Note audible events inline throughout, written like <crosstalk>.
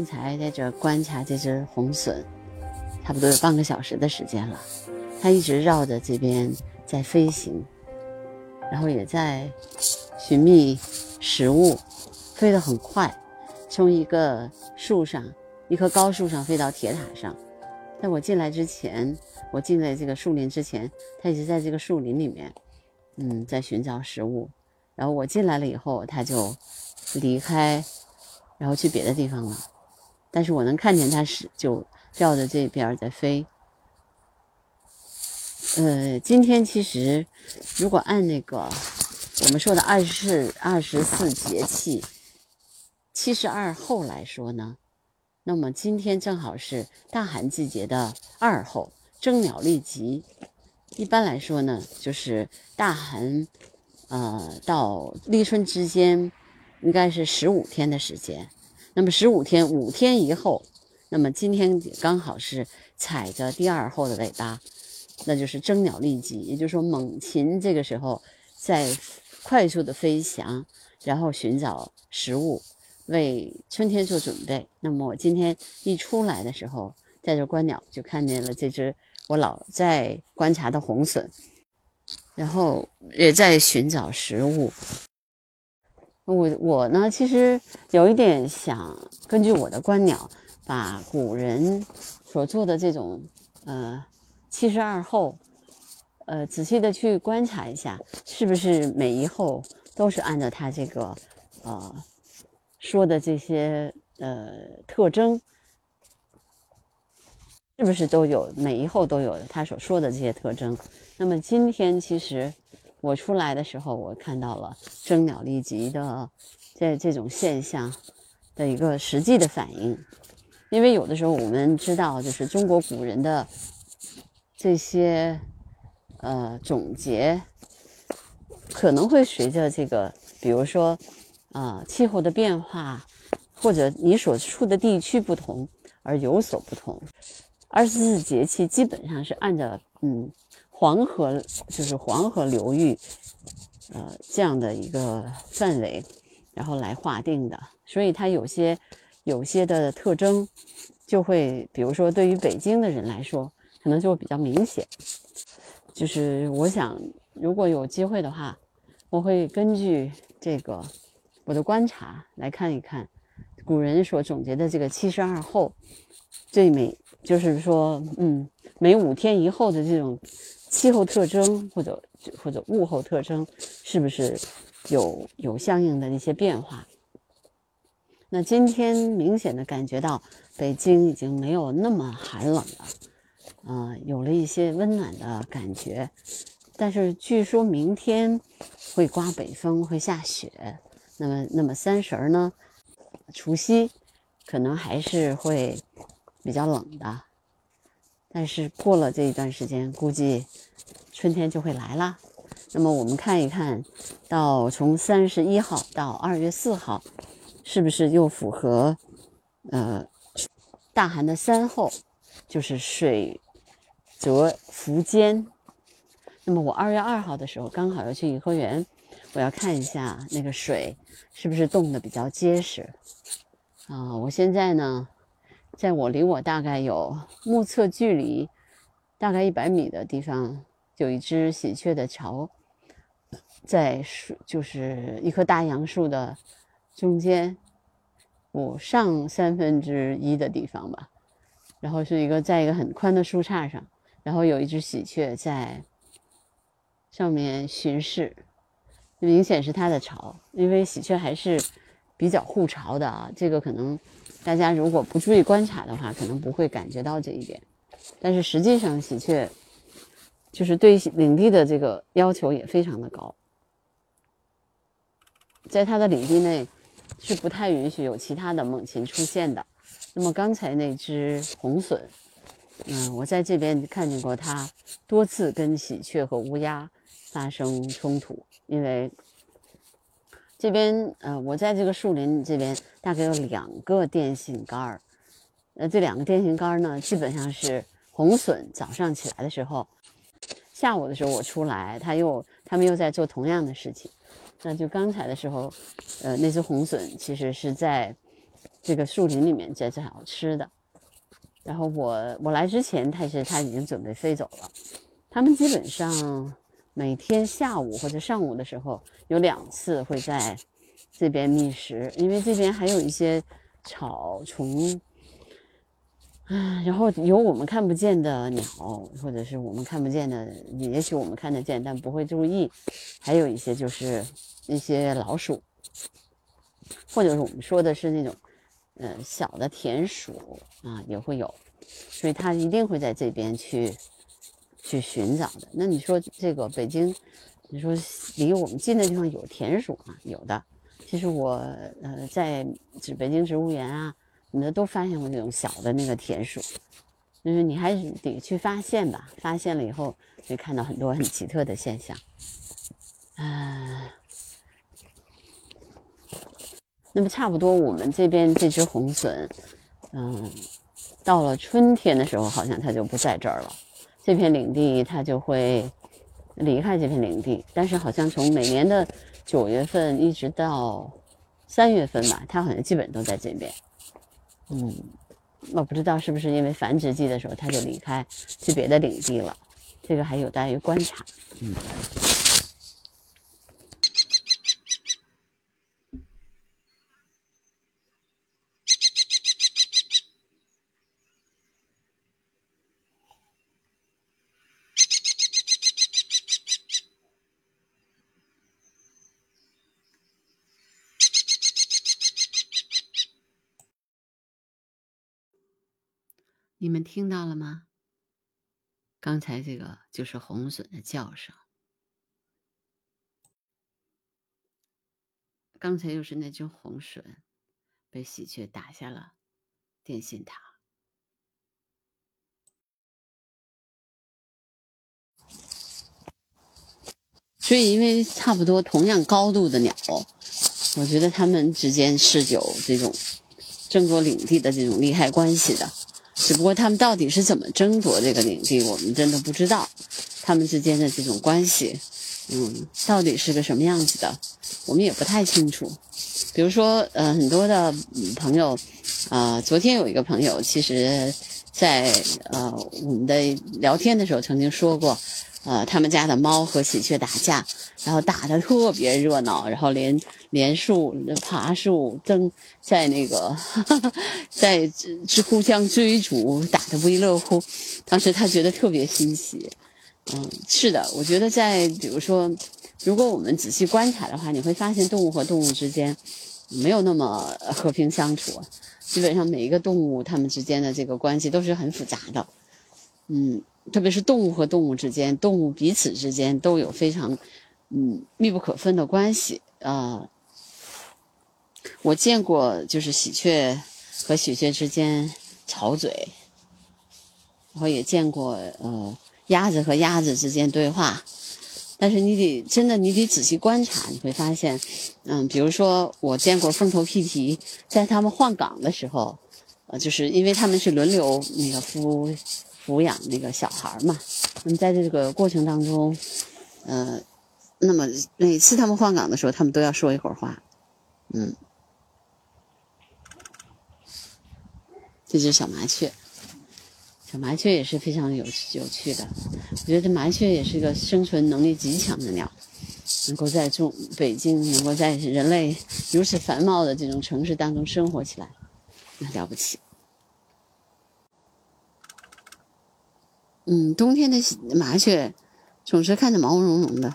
刚才在这观察这只红隼，差不多有半个小时的时间了。它一直绕着这边在飞行，然后也在寻觅食物，飞得很快，从一个树上，一棵高树上飞到铁塔上。在我进来之前，我进在这个树林之前，它一直在这个树林里面，嗯，在寻找食物。然后我进来了以后，它就离开。然后去别的地方了，但是我能看见它是就绕着这边在飞。呃，今天其实如果按那个我们说的二十四二十四节气七十二候来说呢，那么今天正好是大寒季节的二候，征鸟立集。一般来说呢，就是大寒，呃，到立春之间。应该是十五天的时间，那么十五天五天以后，那么今天刚好是踩着第二后的尾巴，那就是争鸟立即，也就是说猛禽这个时候在快速的飞翔，然后寻找食物，为春天做准备。那么我今天一出来的时候，在这观鸟就看见了这只我老在观察的红隼，然后也在寻找食物。我我呢，其实有一点想根据我的观鸟，把古人所做的这种呃七十二候，呃仔细的去观察一下，是不是每一候都是按照他这个呃说的这些呃特征，是不是都有每一候都有他所说的这些特征？那么今天其实。我出来的时候，我看到了征鸟立即的这这种现象的一个实际的反应，因为有的时候我们知道，就是中国古人的这些呃总结，可能会随着这个，比如说啊气候的变化，或者你所处的地区不同而有所不同。二十四节气基本上是按照嗯。黄河就是黄河流域，呃，这样的一个范围，然后来划定的，所以它有些有些的特征，就会，比如说对于北京的人来说，可能就会比较明显。就是我想，如果有机会的话，我会根据这个我的观察来看一看古人所总结的这个七十二候，最美，就是说，嗯，每五天一候的这种。气候特征或者或者物候特征是不是有有相应的一些变化？那今天明显的感觉到北京已经没有那么寒冷了，啊，有了一些温暖的感觉。但是据说明天会刮北风，会下雪。那么那么三十儿呢？除夕可能还是会比较冷的。但是过了这一段时间，估计春天就会来啦。那么我们看一看，到从三十一号到二月四号，是不是又符合呃大寒的三候，就是水泽伏坚。那么我二月二号的时候刚好要去颐和园，我要看一下那个水是不是冻得比较结实啊。我现在呢。在我离我大概有目测距离大概一百米的地方，有一只喜鹊的巢，在树就是一棵大杨树的中间，我上三分之一的地方吧。然后是一个在一个很宽的树杈上，然后有一只喜鹊在上面巡视，明显是它的巢，因为喜鹊还是比较护巢的啊。这个可能。大家如果不注意观察的话，可能不会感觉到这一点。但是实际上，喜鹊就是对领地的这个要求也非常的高，在它的领地内是不太允许有其他的猛禽出现的。那么刚才那只红隼，嗯，我在这边看见过它多次跟喜鹊和乌鸦发生冲突，因为。这边，呃，我在这个树林这边大概有两个电线杆儿，呃，这两个电线杆儿呢，基本上是红隼早上起来的时候，下午的时候我出来，它又它们又在做同样的事情。那就刚才的时候，呃，那只红隼其实是在这个树林里面在找吃的。然后我我来之前，它是它已经准备飞走了。它们基本上每天下午或者上午的时候有两次会在这边觅食，因为这边还有一些草虫，啊，然后有我们看不见的鸟，或者是我们看不见的，也许我们看得见但不会注意，还有一些就是一些老鼠，或者是我们说的是那种。呃，小的田鼠啊也会有，所以它一定会在这边去去寻找的。那你说这个北京，你说离我们近的地方有田鼠吗？有的。其实我呃在北京植物园啊，你们都发现过那种小的那个田鼠，就是你还是得去发现吧。发现了以后，会看到很多很奇特的现象。啊。那么差不多，我们这边这只红隼，嗯，到了春天的时候，好像它就不在这儿了。这片领地它就会离开这片领地，但是好像从每年的九月份一直到三月份吧，它好像基本都在这边。嗯，我不知道是不是因为繁殖季的时候它就离开去别的领地了，这个还有待于观察。嗯。你们听到了吗？刚才这个就是红隼的叫声。刚才又是那只红隼被喜鹊打下了电信塔。所以，因为差不多同样高度的鸟，我觉得它们之间是有这种争夺领地的这种利害关系的。只不过他们到底是怎么争夺这个领地，我们真的不知道。他们之间的这种关系，嗯，到底是个什么样子的，我们也不太清楚。比如说，呃，很多的朋友，啊，昨天有一个朋友，其实，在呃我们的聊天的时候曾经说过。呃，他们家的猫和喜鹊打架，然后打得特别热闹，然后连连树、爬树、争在那个 <laughs> 在是互相追逐，打得不亦乐乎。当时他觉得特别欣喜。嗯，是的，我觉得在比如说，如果我们仔细观察的话，你会发现动物和动物之间没有那么和平相处，基本上每一个动物它们之间的这个关系都是很复杂的。嗯。特别是动物和动物之间，动物彼此之间都有非常，嗯，密不可分的关系啊。我见过，就是喜鹊和喜鹊之间吵嘴，然后也见过，呃，鸭子和鸭子之间对话。但是你得真的，你得仔细观察，你会发现，嗯，比如说我见过凤头屁蹄在它们换岗的时候，呃，就是因为它们是轮流那个孵。抚养那个小孩嘛，那么在这个过程当中，呃，那么每次他们换岗的时候，他们都要说一会儿话，嗯，这只小麻雀，小麻雀也是非常有有趣的，我觉得麻雀也是一个生存能力极强的鸟，能够在中北京，能够在人类如此繁茂的这种城市当中生活起来，那了不起。嗯，冬天的麻雀总是看着毛茸茸的，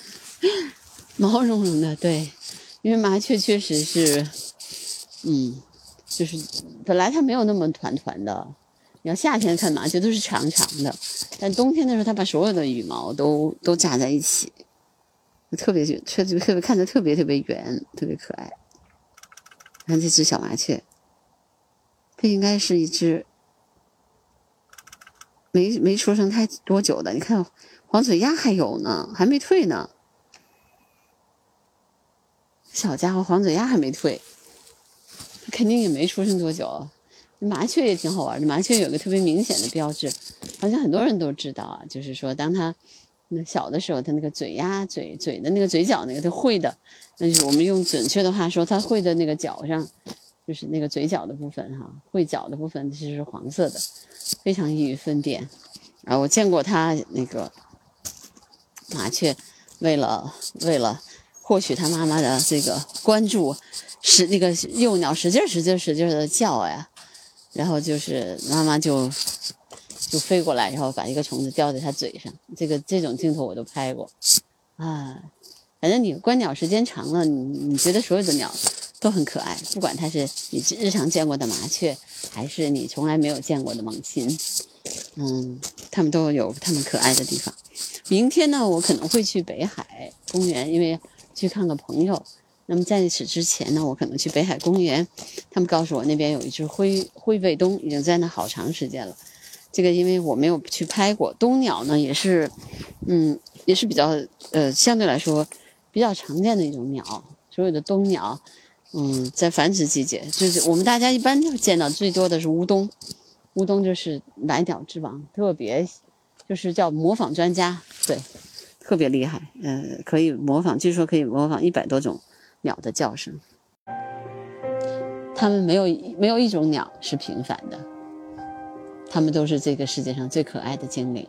<laughs> 毛茸茸的，对，因为麻雀确实是，嗯，就是本来它没有那么团团的，你要夏天看麻雀都是长长的，但冬天的时候它把所有的羽毛都都扎在一起，特别就特别特别看着特别特别圆，特别可爱。看这只小麻雀，它应该是一只。没没出生太多久的，你看黄嘴鸭还有呢，还没退呢。小家伙黄嘴鸭还没退，肯定也没出生多久。麻雀也挺好玩的，麻雀有个特别明显的标志，好像很多人都知道啊，就是说当它那小的时候，它那个嘴呀嘴嘴的那个嘴角那个它会的，那就是我们用准确的话说，它会的那个角上就是那个嘴角的部分哈，喙角的部分其实是黄色的，非常易于分辨。啊，我见过它那个麻雀，为了为了获取它妈妈的这个关注，使那个幼鸟使劲使劲使劲的叫呀，然后就是妈妈就就飞过来，然后把一个虫子叼在它嘴上。这个这种镜头我都拍过啊。反正你观鸟时间长了，你你觉得所有的鸟都很可爱，不管它是你日常见过的麻雀，还是你从来没有见过的猛禽，嗯，它们都有它们可爱的地方。明天呢，我可能会去北海公园，因为去看个朋友。那么在此之前呢，我可能去北海公园，他们告诉我那边有一只灰灰背鸫，已经在那好长时间了。这个因为我没有去拍过，冬鸟呢也是，嗯，也是比较呃相对来说。比较常见的一种鸟，所有的冬鸟，嗯，在繁殖季节，就是我们大家一般见到最多的是乌冬，乌冬就是百鸟之王，特别就是叫模仿专家，对，特别厉害，呃，可以模仿，据说可以模仿一百多种鸟的叫声。它们没有没有一种鸟是平凡的，它们都是这个世界上最可爱的精灵。